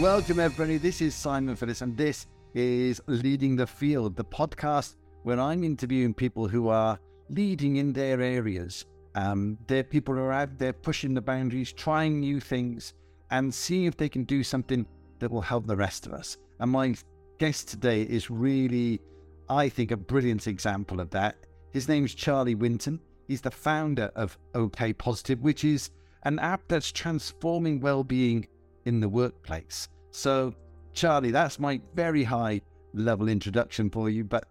Welcome, everybody. This is Simon Phillips, and this is Leading the Field, the podcast where I'm interviewing people who are leading in their areas. Um, they're people who are out there pushing the boundaries, trying new things, and seeing if they can do something that will help the rest of us. And my guest today is really, I think, a brilliant example of that. His name's Charlie Winton. He's the founder of OK Positive, which is an app that's transforming well-being in the workplace. So, Charlie, that's my very high level introduction for you. But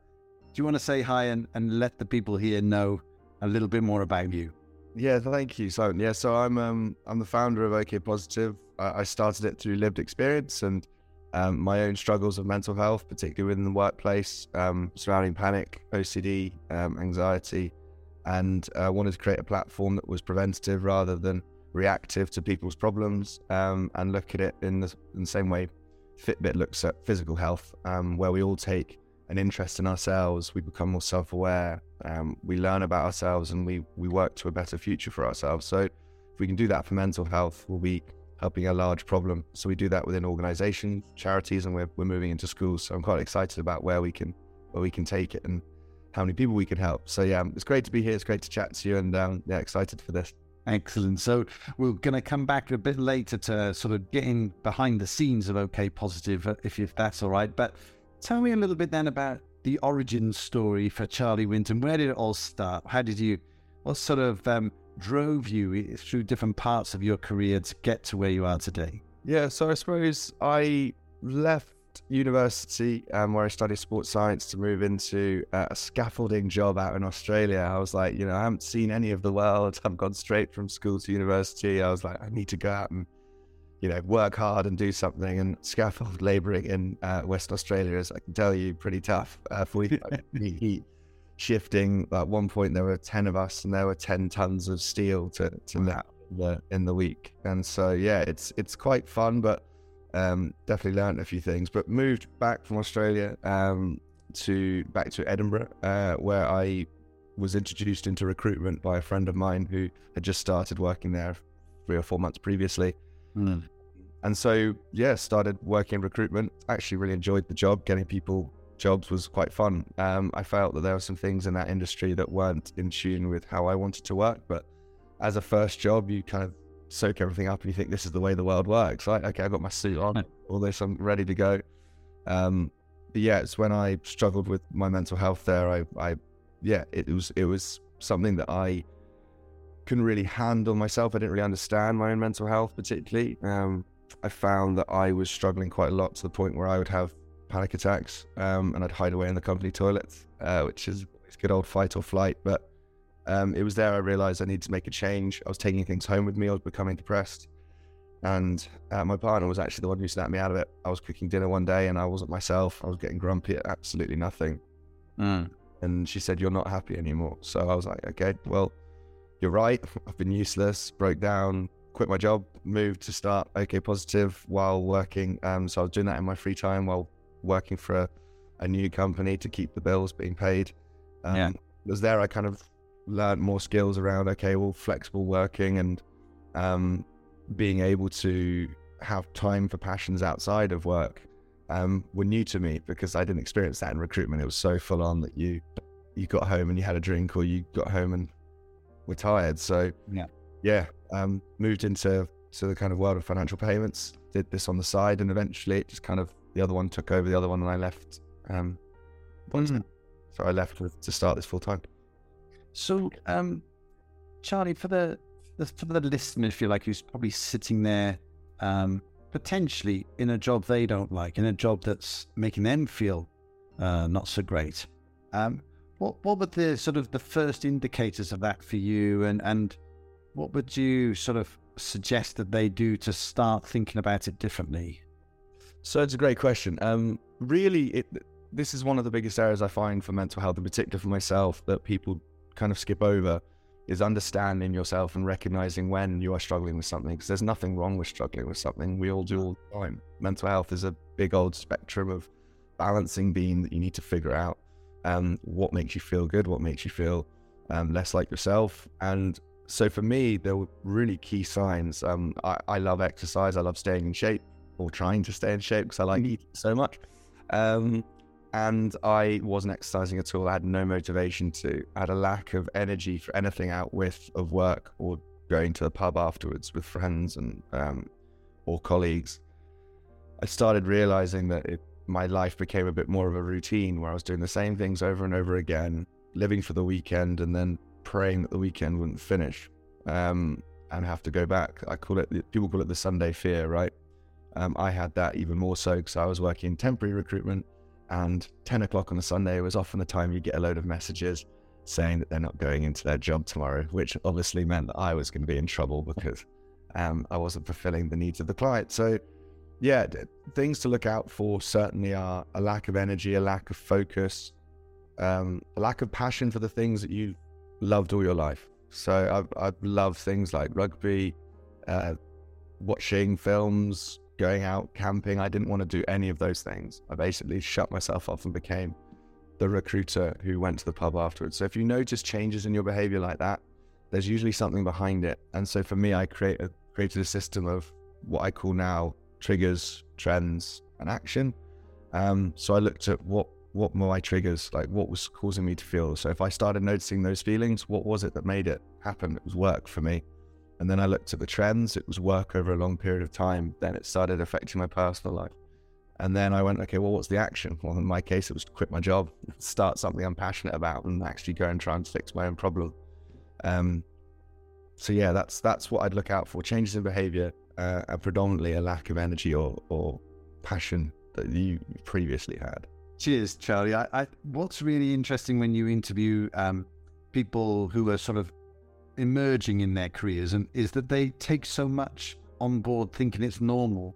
do you want to say hi and, and let the people here know a little bit more about you? Yeah, thank you, Simon. Yeah, so I'm um I'm the founder of OK Positive. I, I started it through lived experience and um, my own struggles of mental health, particularly within the workplace, um, surrounding panic, OCD, um, anxiety, and uh, wanted to create a platform that was preventative rather than reactive to people's problems um, and look at it in the, in the, same way Fitbit looks at physical health, um, where we all take an interest in ourselves, we become more self aware, um, we learn about ourselves, and we, we work to a better future for ourselves. So, if we can do that for mental health, we'll be helping a large problem. So, we do that within organizations, charities, and we're, we're moving into schools. So, I'm quite excited about where we can where we can take it and how many people we can help. So, yeah, it's great to be here. It's great to chat to you, and um, yeah, excited for this. Excellent. So we're going to come back a bit later to sort of getting behind the scenes of OK Positive, uh, if, if that's all right. But tell me a little bit then about the origin story for Charlie Winton. Where did it all start? How did you, what sort of um, drove you through different parts of your career to get to where you are today? Yeah, so I suppose I left university um, where I studied sports science to move into uh, a scaffolding job out in Australia. I was like, you know, I haven't seen any of the world. I've gone straight from school to university. I was like, I need to go out and, you know, work hard and do something. And scaffold labouring in uh, West Australia is, I can tell you, pretty tough. Uh, 45 heat shifting. At one point, there were 10 of us and there were 10 tons of steel to, to wow. the, in the week. And so, yeah, it's it's quite fun, but um, definitely learned a few things, but moved back from Australia um, to back to Edinburgh, uh, where I was introduced into recruitment by a friend of mine who had just started working there three or four months previously. Mm. And so, yeah, started working in recruitment. Actually, really enjoyed the job. Getting people jobs was quite fun. Um, I felt that there were some things in that industry that weren't in tune with how I wanted to work. But as a first job, you kind of soak everything up and you think this is the way the world works. right? okay, I've got my suit on, all this, I'm ready to go. Um, but yeah, it's when I struggled with my mental health there. I, I, yeah, it was it was something that I couldn't really handle myself. I didn't really understand my own mental health particularly. Um, I found that I was struggling quite a lot to the point where I would have panic attacks um, and I'd hide away in the company toilets, uh, which is good old fight or flight. But um, it was there I realized I needed to make a change. I was taking things home with me. I was becoming depressed. And uh, my partner was actually the one who snapped me out of it. I was cooking dinner one day and I wasn't myself. I was getting grumpy at absolutely nothing. Mm. And she said, You're not happy anymore. So I was like, Okay, well, you're right. I've been useless, broke down, quit my job, moved to start OK Positive while working. Um, so I was doing that in my free time while working for a, a new company to keep the bills being paid. Um, yeah. It was there I kind of learned more skills around okay, well, flexible working and um, being able to have time for passions outside of work um, were new to me because I didn't experience that in recruitment. It was so full on that you you got home and you had a drink, or you got home and were tired. So yeah, yeah, um, moved into to the kind of world of financial payments. Did this on the side, and eventually it just kind of the other one took over the other one, and I left. Um, mm. So I left to start this full time. So, um, Charlie, for the, the, for the listener, if you like, who's probably sitting there, um, potentially in a job they don't like, in a job that's making them feel uh, not so great. Um, what what were the sort of the first indicators of that for you, and and what would you sort of suggest that they do to start thinking about it differently? So it's a great question. Um, really, it, this is one of the biggest areas I find for mental health, in particular for myself, that people kind of skip over is understanding yourself and recognizing when you are struggling with something because there's nothing wrong with struggling with something. We all do all the time. Mental health is a big old spectrum of balancing being that you need to figure out um, what makes you feel good, what makes you feel um, less like yourself. And so for me, there were really key signs. Um, I, I, love exercise, I love staying in shape. or trying to stay in shape because I like eating so much. And I wasn't exercising at all. I had no motivation to. I had a lack of energy for anything out with of work or going to the pub afterwards with friends and um, or colleagues. I started realizing that it, my life became a bit more of a routine where I was doing the same things over and over again, living for the weekend, and then praying that the weekend wouldn't finish um, and have to go back. I call it people call it the Sunday fear, right? Um, I had that even more so because I was working temporary recruitment and 10 o'clock on a Sunday was often the time you get a load of messages saying that they're not going into their job tomorrow, which obviously meant that I was going to be in trouble because um, I wasn't fulfilling the needs of the client. So, yeah, things to look out for certainly are a lack of energy, a lack of focus, um, a lack of passion for the things that you loved all your life. So, I've, I've loved things like rugby, uh, watching films, going out camping. I didn't want to do any of those things. I basically shut myself off and became the recruiter who went to the pub afterwards. So if you notice changes in your behavior like that, there's usually something behind it. And so for me, I create a, created a system of what I call now triggers, trends, and action. Um, so I looked at what what were my triggers, like what was causing me to feel. So if I started noticing those feelings, what was it that made it happen? It was work for me. And then I looked at the trends. It was work over a long period of time. Then it started affecting my personal life. And then I went, okay, well, what's the action? Well, in my case, it was to quit my job, start something I'm passionate about, and actually go and try and fix my own problem. Um, so yeah, that's that's what I'd look out for: changes in behaviour, uh, and predominantly a lack of energy or or passion that you previously had. Cheers, Charlie. I, I, what's really interesting when you interview um, people who are sort of emerging in their careers and is that they take so much on board thinking it's normal.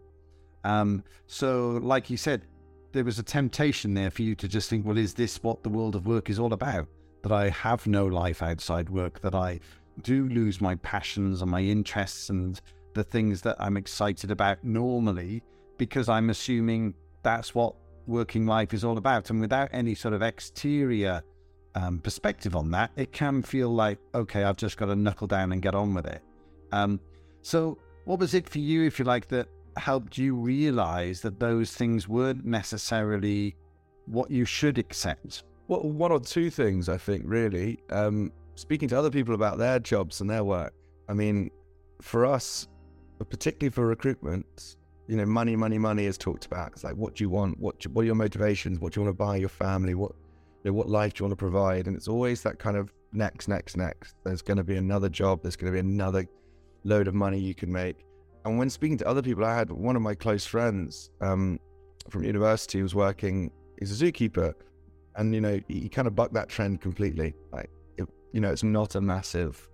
Um, so, like you said, there was a temptation there for you to just think, well, is this what the world of work is all about? That I have no life outside work, that I do lose my passions and my interests and the things that I'm excited about normally because I'm assuming that's what working life is all about. And without any sort of exterior um, perspective on that, it can feel like, okay, I've just got to knuckle down and get on with it. Um, so, what was it for you, if you like, that helped you realize that those things weren't necessarily what you should accept? Well, one or two things, I think, really. Um, speaking to other people about their jobs and their work, I mean, for us, particularly for recruitment, you know, money, money, money is talked about. It's like, what do you want? What, do, what are your motivations? What do you want to buy your family? What know, what life do you want to provide? And it's always that kind of next, next, next. There's going to be another job. There's going to be another load of money you can make. And when speaking to other people, I had one of my close friends um, from university was working. He's a zookeeper, and you know he, kind of bucked that trend completely. Like, it, you know, it's not a massive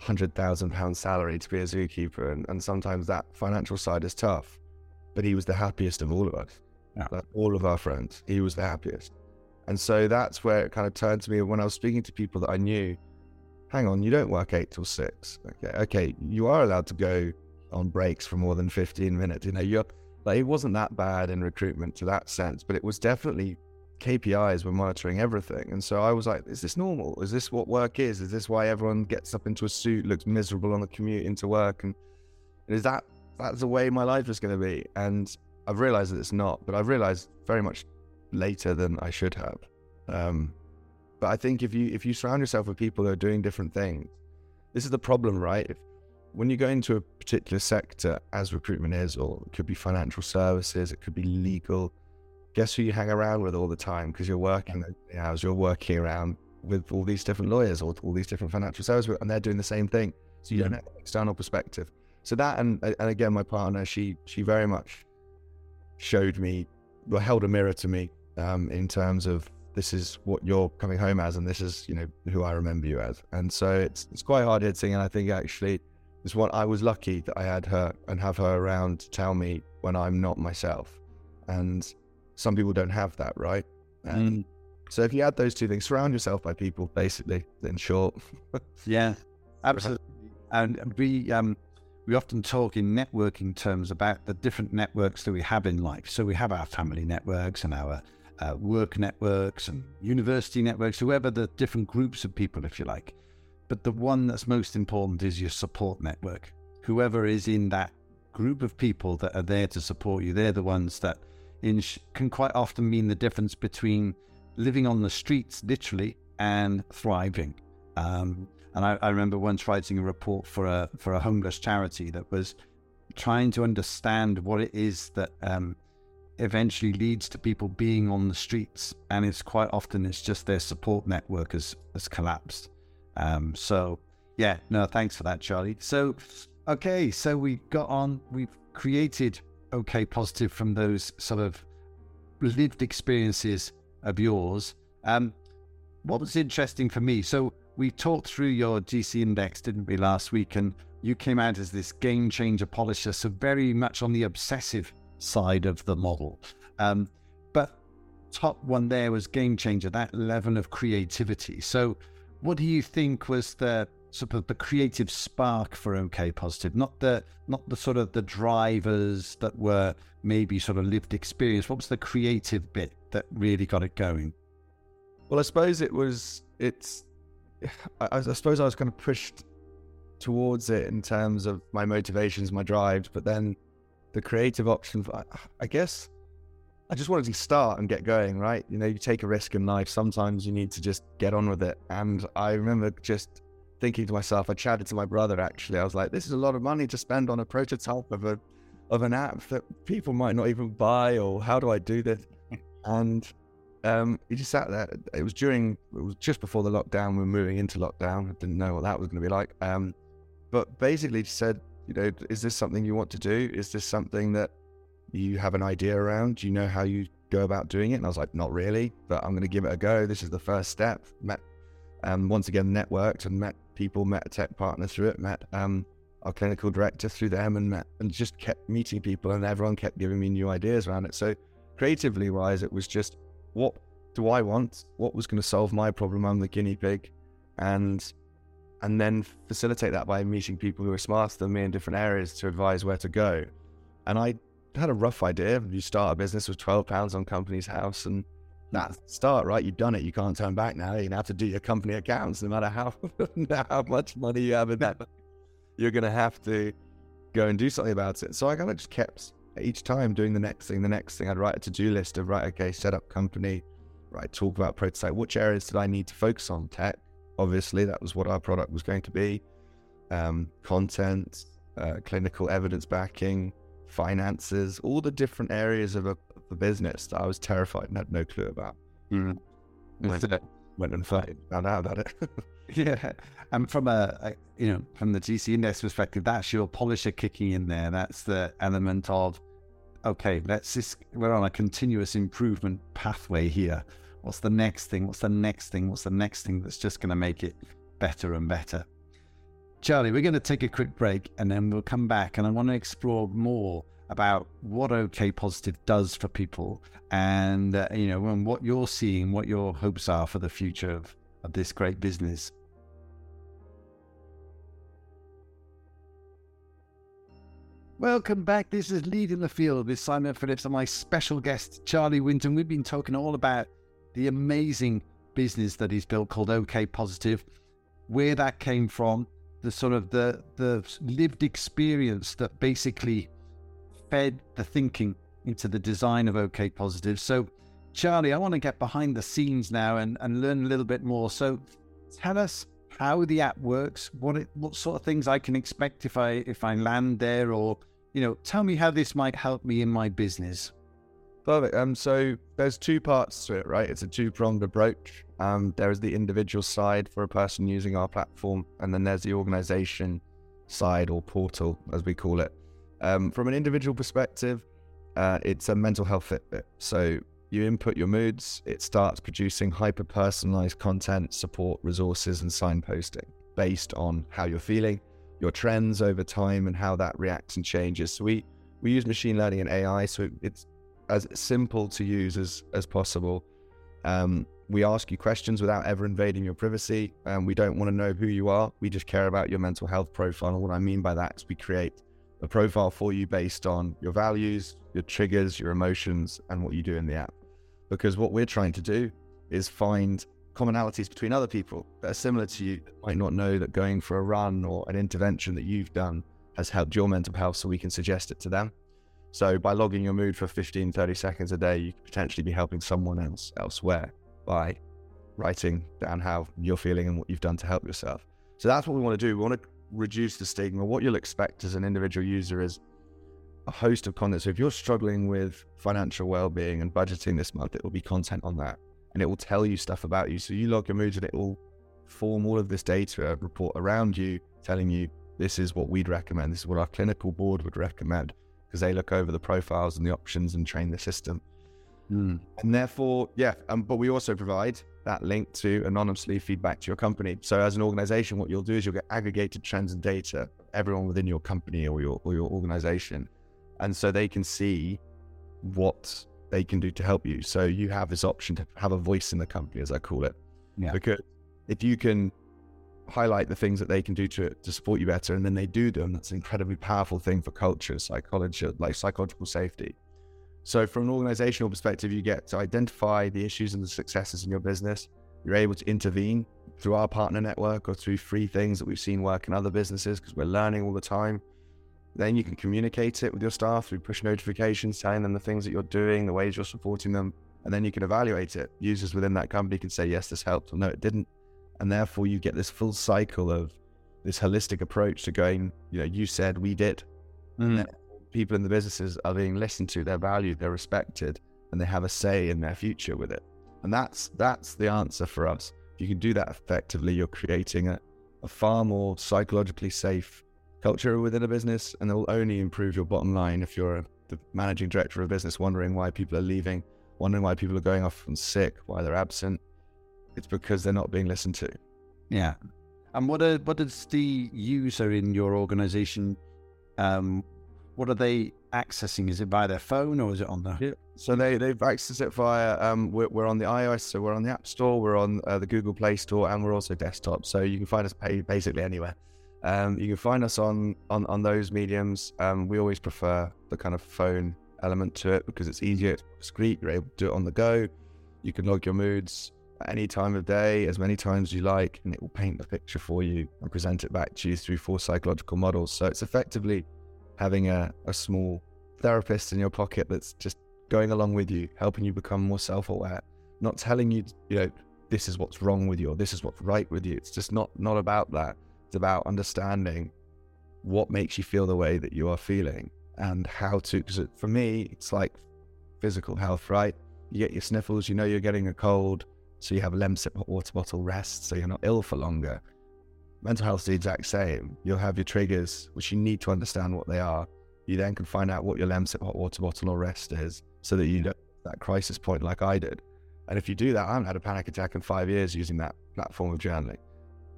hundred thousand pound salary to be a zookeeper, and, and sometimes that financial side is tough. But he was the happiest of all of us. Yeah. Like all of our friends, he was the happiest. And so that's where it kind of turned to me when I was speaking to people that I knew. Hang on, you don't work eight till six. Okay, okay, you are allowed to go on breaks for more than fifteen minutes. You know, you're like it wasn't that bad in recruitment to that sense, but it was definitely KPIs were monitoring everything. And so I was like, is this normal? Is this what work is? Is this why everyone gets up into a suit, looks miserable on the commute into work? And is that that's the way my life is going to be? And I've realized that it's not, but I've realized very much later than I should have. Um, but I think if you if you surround yourself with people who are doing different things, this is the problem, right? If when you go into a particular sector, as recruitment is, or it could be financial services, it could be legal. Guess who you hang around with all the time because you're working those hours, you're working around with all these different lawyers or all these different financial services, and they're doing the same thing. So you yeah. don't have an external perspective. So that, and and again, my partner, she she very much showed me, well, held a mirror to me um, in terms of this is what you're coming home as, and this is you know who I remember you as. And so it's it's quite hard hitting, and I think actually it's what I was lucky that I had her and have her around to tell me when I'm not myself. And some people don't have that, right? And mm. so if you add those two things, surround yourself by people, basically. In short, yeah, absolutely. And we um we often talk in networking terms about the different networks that we have in life. So we have our family networks and our uh, work networks and university networks, whoever the different groups of people, if you like. But the one that's most important is your support network. Whoever is in that group of people that are there to support you. They're the ones that in, can quite often mean the difference between living on the streets, literally, and thriving. Um, and I, I, remember once writing a report for a for a homeless charity that was trying to understand what it is that um, eventually leads to people being on the streets, and it's quite often it's just their support network has has collapsed. Um, so yeah, no, thanks for that, Charlie. So okay, so we got on, we've created OK Positive from those sort of lived experiences of yours. Um, what was interesting for me? So we talked through your GC index, didn't we, last week? And you came out as this game changer polisher, so very much on the obsessive side of the model. Um, but top one there was game changer, that level of creativity. So, what do you think was the sort of the creative spark for OK Positive? Not the not the sort of the drivers that were maybe sort of lived experience. What was the creative bit that really got it going? Well, I suppose it was. It's. I, I suppose I was kind of pushed towards it in terms of my motivations, my drives, but then the creative option. I, guess I just wanted to start and get going. Right, you know, you take a risk in life. Sometimes you need to just get on with it. And I remember just thinking to myself. I chatted to my brother actually. I was like, "This is a lot of money to spend on a prototype of a of an app that people might not even buy, or how do I do this?" and um, he just sat there. It was during, it was just before the lockdown. We were moving into lockdown. I didn't know what that was going to be like. Um, but basically, just said, you know, is this something you want to do? Is this something that you have an idea around? Do you know how you go about doing it? And I was like, not really, but I'm going to give it a go. This is the first step. Met, um, once again, networked and met people, met a tech partner through it, met um, our clinical director through them, and met and just kept meeting people, and everyone kept giving me new ideas around it. So creatively wise, it was just what do I want? What was going to solve my problem? I'm the guinea pig, and and then facilitate that by meeting people who are smarter than me in different areas to advise where to go. And I had a rough idea. You start a business with twelve pounds on Companies House, and that's start right. You've done it. You can't turn back now. You're have to do your company accounts, no matter how how much money you have in that. You're gonna have to go and do something about it. So I kind of just kept each time doing the next thing, the next thing. I'd write a to do list of, right, okay, set up company, right, talk about prototype. Which areas did I need to focus on? Tech, obviously, that was what our product was going to be. Um, content, uh, clinical evidence backing, finances, all the different areas of a, the business that I was terrified and had no clue about. Mm. Went, went and found out about it. yeah, and from a, a, you know from the GC index perspective, that's your polisher kicking in there. That's the element of okay, let's just we're on a continuous improvement pathway here. What's the next thing? What's the next thing? What's the next thing that's just going to make it better and better? Charlie, we're going to take a quick break and then we'll come back and I want to explore more about what OK Positive does for people and, uh, you know, and what you're seeing, what your hopes are for the future of, of this great business. Welcome back. This is Leading the Field with Simon Phillips and my special guest, Charlie Winton. We've been talking all about the amazing business that he's built called OK Positive, where that came from, the sort of the the lived experience that basically fed the thinking into the design of OK Positive. So, Charlie, I want to get behind the scenes now and, and learn a little bit more. So, tell us how the app works, what it, what sort of things I can expect if I if I land there, or you know, tell me how this might help me in my business. Perfect. Um, so there's two parts to it, right? It's a two pronged approach. Um, there is the individual side for a person using our platform, and then there's the organization side or portal, as we call it. Um, from an individual perspective, uh, it's a mental health Fitbit. So you input your moods, it starts producing hyper personalized content, support, resources, and signposting based on how you're feeling, your trends over time, and how that reacts and changes. So we, we use machine learning and AI, so it's as simple to use as, as possible. Um, we ask you questions without ever invading your privacy. Um, we don't want to know who you are. We just care about your mental health profile. And what I mean by that is we create a profile for you based on your values, your triggers, your emotions, and what you do in the app because what we're trying to do is find commonalities between other people that are similar to you that might not know that going for a run or an intervention that you've done has helped your mental health so we can suggest it to them. So by logging your mood for 15, 30 seconds a day, you could potentially be helping someone else elsewhere by writing down how you're feeling and what you've done to help yourself. So that's what we want to do. We want to reduce the stigma. What you'll expect as an individual user is a host of content. So if you're struggling with financial well-being and budgeting this month, it will be content on that, and it will tell you stuff about you. So you log your moods, and it will form all of this data report around you, telling you this is what we'd recommend. This is what our clinical board would recommend because they look over the profiles and the options and train the system. Mm. And therefore, yeah, um, but we also provide that link to anonymously feedback to your company. So as an organization, what you'll do is you'll get aggregated trends and data, everyone within your company or your, or your organization. And so they can see what they can do to help you. So you have this option to have a voice in the company, as I call it. Yeah. Because if you can highlight the things that they can do to, to support you better and then they do them, that's an incredibly powerful thing for culture, psychology, like psychological safety. So, from an organizational perspective, you get to identify the issues and the successes in your business. You're able to intervene through our partner network or through free things that we've seen work in other businesses because we're learning all the time. Then you can communicate it with your staff through push notifications, telling them the things that you're doing, the ways you're supporting them, and then you can evaluate it. Users within that company can say, yes, this helped, or no, it didn't. And therefore, you get this full cycle of this holistic approach to going, you know, you said, we did. Mm people in the businesses are being listened to, they're valued, they're respected, and they have a say in their future with it. And that's that's the answer for us. If you can do that effectively, you're creating a, a far more psychologically safe culture within a business, and it will only improve your bottom line if you're a, the managing director of a business wondering why people are leaving, wondering why people are going off and sick, why they're absent. It's because they're not being listened to. Yeah. And what are, what does the user in your organization um, what are they accessing? Is it by their phone or is it on the? Yeah. So they they've accessed it via um we're, we're on the iOS, so we're on the App Store, we're on uh, the Google Play Store, and we're also desktop. So you can find us basically anywhere. Um, you can find us on on on those mediums. Um, we always prefer the kind of phone element to it because it's easier, it's discreet. You're able to do it on the go. You can log your moods any time of day, as many times as you like, and it will paint the picture for you and present it back to you through four psychological models. So it's effectively having a, a small therapist in your pocket that's just going along with you, helping you become more self aware, not telling you, you know, this is what's wrong with you or this is what's right with you. It's just not not about that. It's about understanding what makes you feel the way that you are feeling and how to. Because for me, it's like physical health, right? You get your sniffles, you know you're getting a cold, so you have a Lemsip hot water bottle rest, so you're not ill for longer mental health is the exact same. You'll have your triggers, which you need to understand what they are. You then can find out what your LEMSIP hot water bottle or rest is so that you don't that crisis point like I did. And if you do that, I haven't had a panic attack in five years using that platform of journaling.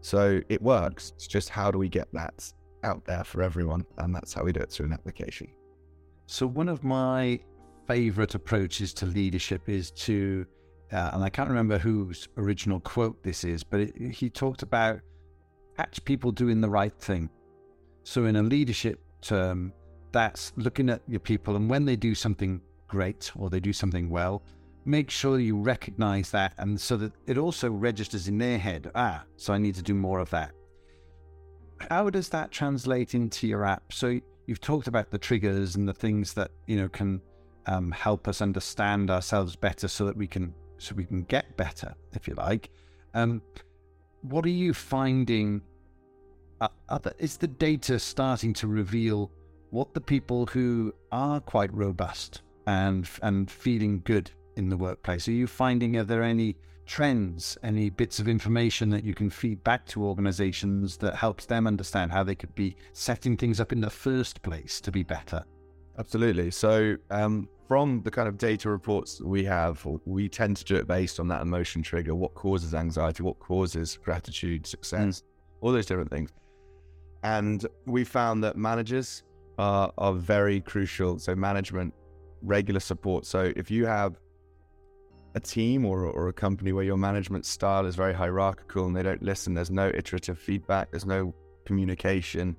So it works. It's just how do we get that out there for everyone? And that's how we do it through an application. So one of my favorite approaches to leadership is to, uh, and I can't remember whose original quote this is, but it, he talked about catch people doing the right thing. So, in a leadership term, that's looking at your people, and when they do something great or they do something well, make sure you recognize that, and so that it also registers in their head ah, so I need to do more of that. How does that translate into your app? So, you've talked about the triggers and the things that you know can um, help us understand ourselves better so that we can so we can get better if you like um, what are you finding? Uh, is the data starting to reveal what the people who are quite robust and and feeling good in the workplace? Are you finding are there any trends, any bits of information that you can feed back to organizations that helps them understand how they could be setting things up in the first place to be better? Absolutely. So, um, from the kind of data reports that we have, we tend to do it based on that emotion trigger what causes anxiety, what causes gratitude, success, mm. all those different things. And we found that managers are, are very crucial. So, management, regular support. So, if you have a team or, or a company where your management style is very hierarchical and they don't listen, there's no iterative feedback, there's no communication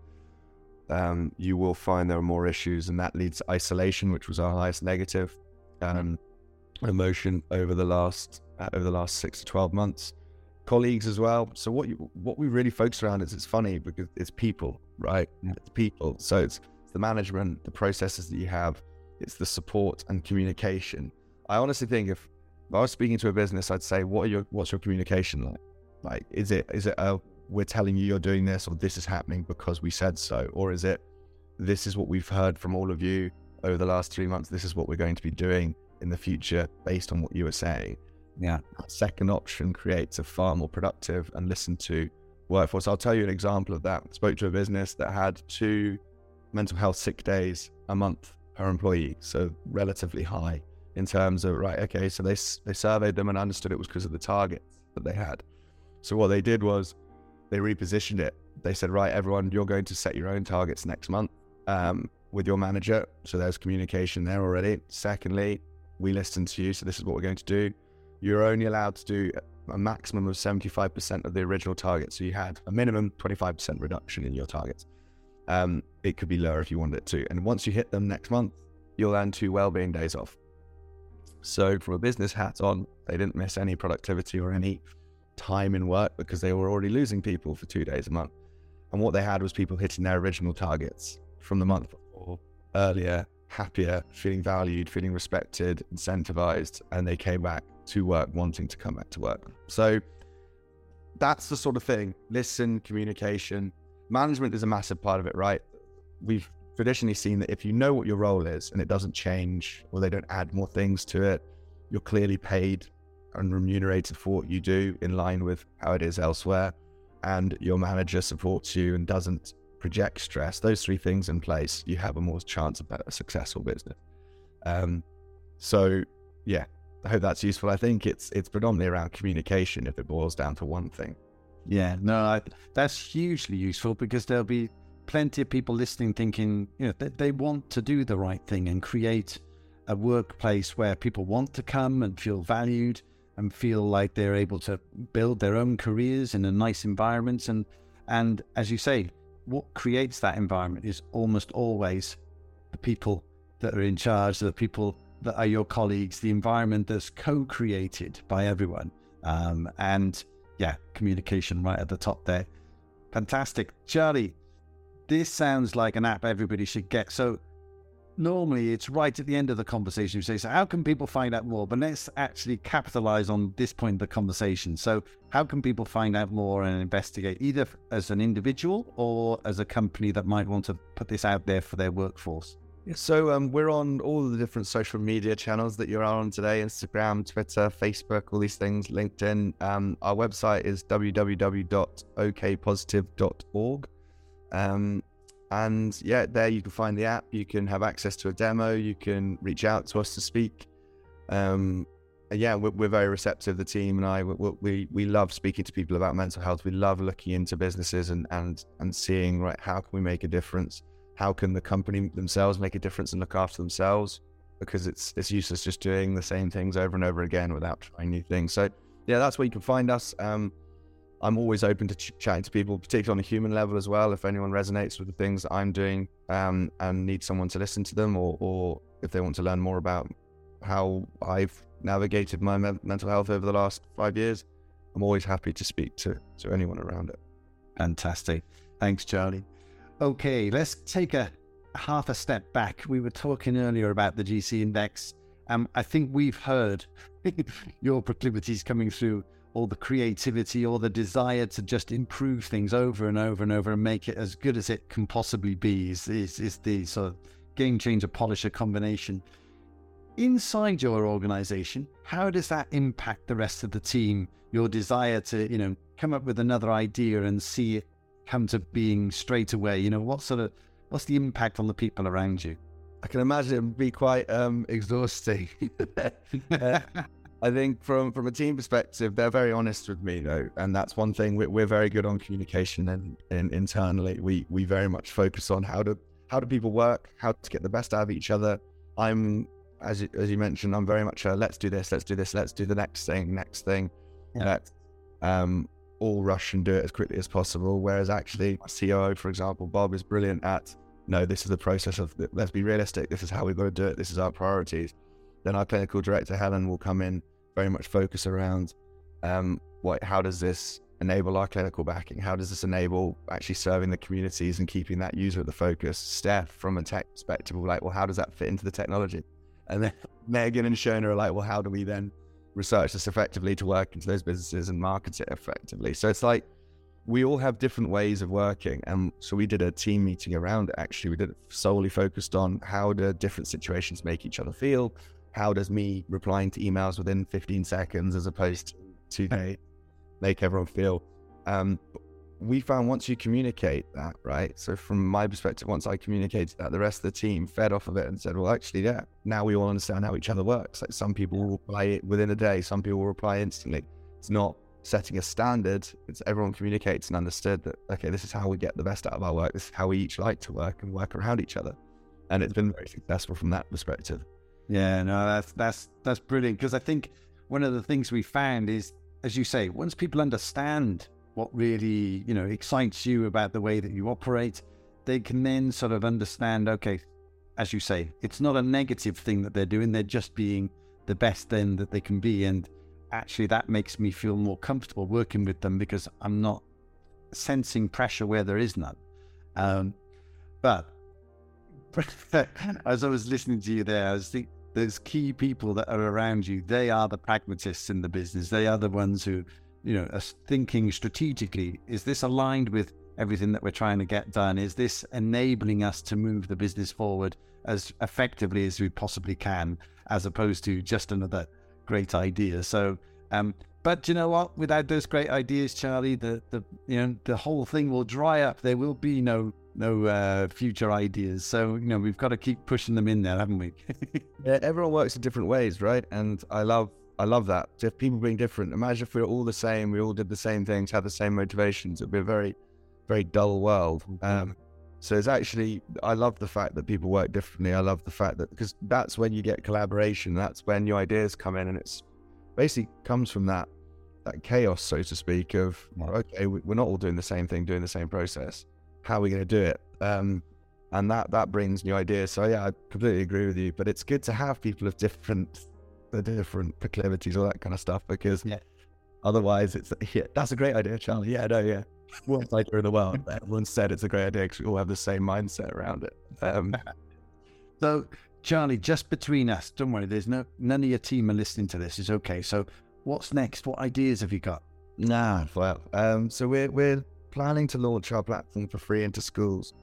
um, you will find there are more issues, and that leads to isolation, which was our highest negative um, emotion over the last uh, over the last six to twelve months. Colleagues as well. So what you what we really focus around is it's funny because it's people. right? Yeah. It's people. So it's, it's the management, the processes that you have, it's the support and communication. I honestly think if, if I was speaking to a business, I'd say, what are your what's your communication like? Like, is it is it a we're telling you you're doing this or this is happening because we said so, or is it this is what we've heard from all of you over the last three months. This is what we're going to be doing in the future based on what you were saying. Yeah. Second option creates a far more productive and listen to workforce. I'll tell you an example of that. I spoke to a business that had two mental health sick days a month per employee, so relatively high in terms of right. Okay, so they they surveyed them and understood it was because of the targets that they had. So what they did was they repositioned it. They said, right, everyone, you're going to set your own targets next month um, with your manager. So there's communication there already. Secondly, we listen to you. So this is what we're going to do. You're only allowed to do a maximum of 75% of the original target. So you had a minimum 25% reduction in your targets. Um, it could be lower if you wanted it to. And once you hit them next month, you'll earn two well-being days off. So from a business hat on, they didn't miss any productivity or any time in work because they were already losing people for two days a month. And what they had was people hitting their original targets from the month before, earlier, happier, feeling valued, feeling respected, incentivized, and they came back to work wanting to come back to work. So that's the sort of thing. Listen, communication, management is a massive part of it, right? We've traditionally seen that if you know what your role is and it doesn't change or they don't add more things to it, you're clearly paid and remunerated for what you do in line with how it is elsewhere. And your manager supports you and doesn't project stress, those three things in place, you have a more chance of a successful business. Um, so, yeah, I hope that's useful. I think it's it's predominantly around communication if it boils down to one thing. Yeah, no, I, that's hugely useful because there'll be plenty of people listening thinking, you know, they, they want to do the right thing and create a workplace where people want to come and feel valued and feel like they're able to build their own careers in a nice environment and and as you say what creates that environment is almost always the people that are in charge, the people that are your colleagues, the environment that's co-created by everyone. Um, and yeah, communication right at the top there. Fantastic. Charlie, this sounds like an app everybody should get. So normally it's right at the end of the conversation. You say, so how can people find out more? But let's actually capitalize on this point of the conversation. So, how can people find out more and investigate, either as an individual or as a company that might want to put this out there for their workforce? So um, we're on all the different social media channels that you're on today: Instagram, Twitter, Facebook, all these things. LinkedIn. Um, our website is www.okpositive.org. Um, and yeah, there you can find the app. You can have access to a demo. You can reach out to us to speak. Um, yeah, we're, we're, very receptive. The team and I, we, we, we love speaking to people about mental health. We love looking into businesses and and and seeing right how can we make a difference. How can the company themselves make a difference and look after themselves? Because it's it's useless just doing the same things over and over again without trying new things. So yeah, that's where you can find us. Um, I'm always open to ch- chatting to people, particularly on a human level as well. If anyone resonates with the things that I'm doing um, and needs someone to listen to them, or, or if they want to learn more about how I've navigated my me- mental health over the last five years, I'm always happy to speak to, to anyone around it. Fantastic. Thanks, Charlie. Okay, let's take a half a step back. We were talking earlier about the GC index. Um, I think we've heard your proclivities coming through or the creativity or the desire to just improve things over and over and over and make it as good as it can possibly be is, is, is the sort of game changer polisher combination. Inside your organization, how does that impact the rest of the team? Your desire to, you know, come up with another idea and see it come to being straight away. You know, what sort of what's the impact on the people around you? I can imagine it would be quite um, exhausting. uh, I think from from a team perspective, they're very honest with me though, and that's one thing we're, we're very good on communication and, and internally we we very much focus on how to how do people work, how to get the best out of each other. I'm as you, as you mentioned, I'm very much a let's do this, let's do this, let's do the next thing, next thing. Yeah. Let's um, all rush and do it as quickly as possible. Whereas actually, my COO, for example, Bob is brilliant at no, this is the process of let's be realistic. This is how we've got to do it. This is our priorities then our clinical director Helen will come in very much focus around um, what how does this enable our clinical backing? How does this enable actually serving the communities and keeping that user at the focus? Steph, from a tech perspective, we're like, well, how does that fit into the technology? And then Megan and Shona are like, well, how do we then research this effectively to work into those businesses and market it effectively? So it's like we all have different ways of working. And so we did a team meeting around it actually. We did it solely focused on how do different situations make each other feel? How does me replying to emails within 15 seconds as opposed to days make everyone feel? Um, we found once you communicate that, right? So from my perspective, once I communicated that, the rest of the team fed off of it and said, well, actually, yeah, now we all understand how each other works. Like some people will reply it within a day, some people will reply instantly. It's not setting a standard. It's everyone communicates and understood that, okay, this is how we get the best out of our work. This is how we each like to work and work around each other. And it's been very successful from that perspective. Yeah, no, that's that's that's brilliant because I think one of the things we found is, as you say, once people understand what really you know excites you about the way that you operate, they can then sort of understand. Okay, as you say, it's not a negative thing that they're doing; they're just being the best then that they can be, and actually that makes me feel more comfortable working with them because I'm not sensing pressure where there is none. Um, but as I was listening to you there, I was thinking those key people that are around you, they are the pragmatists in the business. They are the ones who you know, us thinking strategically, is this aligned with everything that we're trying to get done? Is this enabling us to move the business forward as effectively as we possibly can, as opposed to just another great idea? So, um, but you know what? Without those great ideas, Charlie, the the you know the whole thing will dry up. There will be no no uh, future ideas. So you know we've got to keep pushing them in there, haven't we? yeah, everyone works in different ways, right? And I love I love that. If people being different, imagine if we were all the same, we all did the same things, had the same motivations. It'd be a very, very dull world. Mm-hmm. Um, so it's actually, I love the fact that people work differently. I love the fact that because that's when you get collaboration. That's when new ideas come in, and it's basically comes from that that chaos, so to speak. Of okay, we're not all doing the same thing, doing the same process. How are we going to do it? Um, and that that brings new ideas. So yeah, I completely agree with you. But it's good to have people of different the different proclivities, all that kind of stuff. Because yeah. otherwise, it's yeah, that's a great idea, Charlie. Yeah, no, yeah, worst idea in the world. Everyone said it's a great idea because we all have the same mindset around it. Um, so, Charlie, just between us, don't worry. There's no none of your team are listening to this. It's okay. So, what's next? What ideas have you got? Nah, well, um, so we're we're planning to launch our platform for free into schools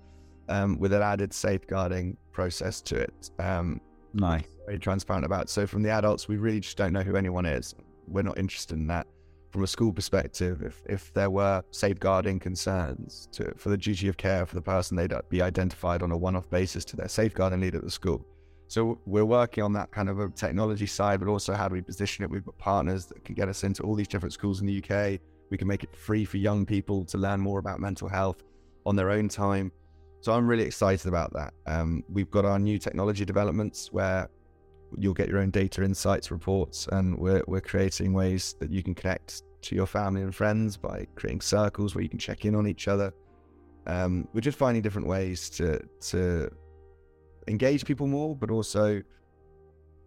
um, with an added safeguarding process to it. Um, Nice. Very transparent about. So from the adults, we really just don't know who anyone is. We're not interested in that. From a school perspective, if if there were safeguarding concerns to, for the duty of care for the person, they'd be identified on a one-off basis to their safeguarding lead at the school. So we're working on that kind of a technology side, but also how do we position it? We've got partners that can get us into all these different schools in the UK. We can make it free for young people to learn more about mental health on their own time. So I'm really excited about that. Um, we've got our new technology developments where you'll get your own data insights reports, and we're, we're creating ways that you can connect to your family and friends by creating circles where you can check in on each other. Um, we're just finding different ways to to engage people more, but also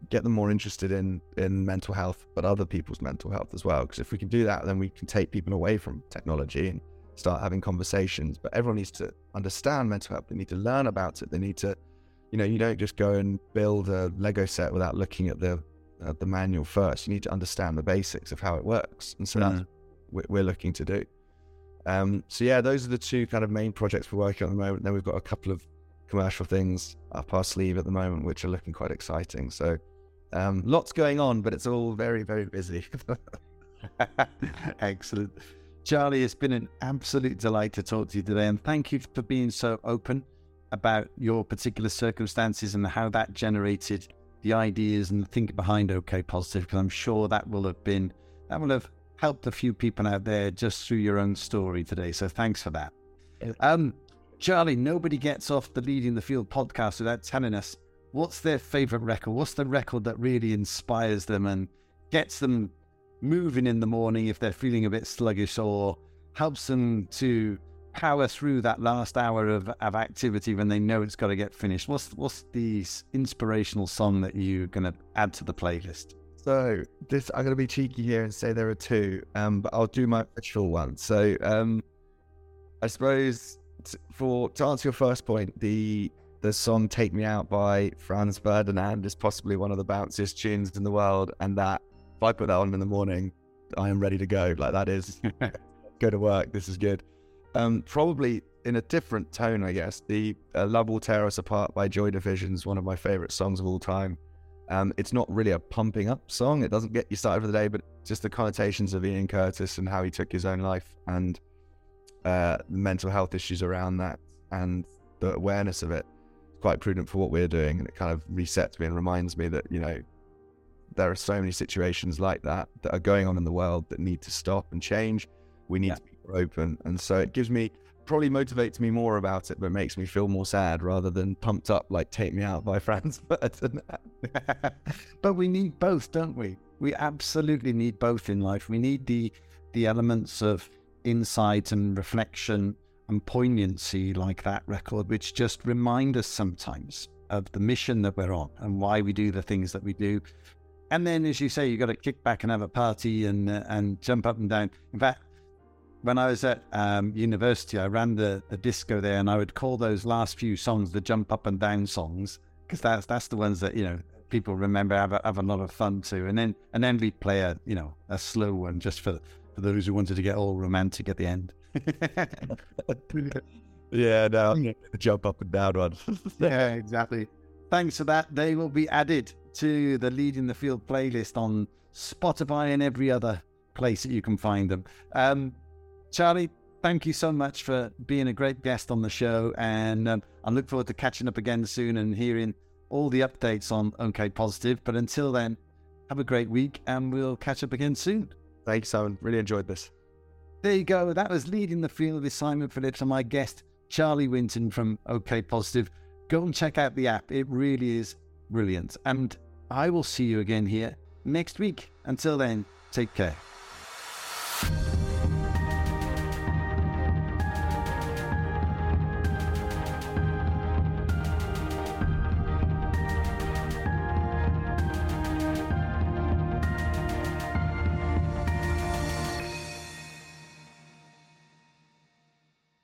get them more interested in in mental health, but other people's mental health as well. Because if we can do that, then we can take people away from technology and start having conversations. But everyone needs to understand mental health. They need to learn about it. They need to, you know, you don't just go and build a Lego set without looking at the uh, the manual first. You need to understand the basics of how it works, and so mm-hmm. that's what we're looking to do. Um, so yeah, those are the two kind of main projects we're working on at the moment. Then we've got a couple of commercial things up our sleeve at the moment, which are looking quite exciting. So um, lots going on, but it's all very, very busy. Excellent. Charlie, it's been an absolute delight to talk to you today, and thank you for being so open about your particular circumstances and how that generated the ideas and the thinking behind OK Positive. Because I'm sure that will have been that will have helped a few people out there just through your own story today. So thanks for that. Um, Charlie, nobody gets off the Leading the Field podcast without telling us what's their favorite record. What's the record that really inspires them and gets them moving in the morning if they're feeling a bit sluggish or helps them to power through that last hour of, of activity when they know it's got to get finished. What's what's the inspirational song that you're going to add to the playlist? So this, I'm going to be cheeky here and say there are two, um, but I'll do my official one. So um, I suppose t- for to answer your first point, the the song "Take Me Out" by Franz Ferdinand is possibly one of the bounciest tunes in the world, and that if I put that on in the morning, I am ready to go. Like that is go to work. This is good. Um, probably in a different tone, I guess. The uh, "Love Will Tear Us Apart" by Joy Division is one of my favorite songs of all time. Um, it's not really a pumping up song. It doesn't get you started for the day, but just the connotations of Ian Curtis and how he took his own life and uh, the mental health issues around that and the awareness of it. Quite prudent for what we're doing, and it kind of resets me and reminds me that you know there are so many situations like that that are going on in the world that need to stop and change. We need yeah. to be more open, and so it gives me probably motivates me more about it, but makes me feel more sad rather than pumped up like "Take Me Out" by Franz Ferdinand. but we need both, don't we? We absolutely need both in life. We need the the elements of insight and reflection and poignancy like that record, which just remind us sometimes of the mission that we're on and why we do the things that we do. And then, as you say, you've got to kick back and have a party and uh, and jump up and down. In fact, when I was at um, university, I ran the, the disco there, and I would call those last few songs the jump up and down songs because that's that's the ones that you know people remember have a, have a lot of fun to. And then and then we play a you know a slow one just for for those who wanted to get all romantic at the end. yeah, no, the jump up and down one. yeah, exactly. Thanks for that. They will be added to the Leading the Field playlist on Spotify and every other place that you can find them. Um, Charlie, thank you so much for being a great guest on the show. And um, I look forward to catching up again soon and hearing all the updates on OK Positive. But until then, have a great week and we'll catch up again soon. Thanks, Simon. Really enjoyed this. There you go. That was Leading the Field with Simon Phillips and my guest, Charlie Winton from OK Positive. Go and check out the app. It really is brilliant. And I will see you again here next week. Until then, take care.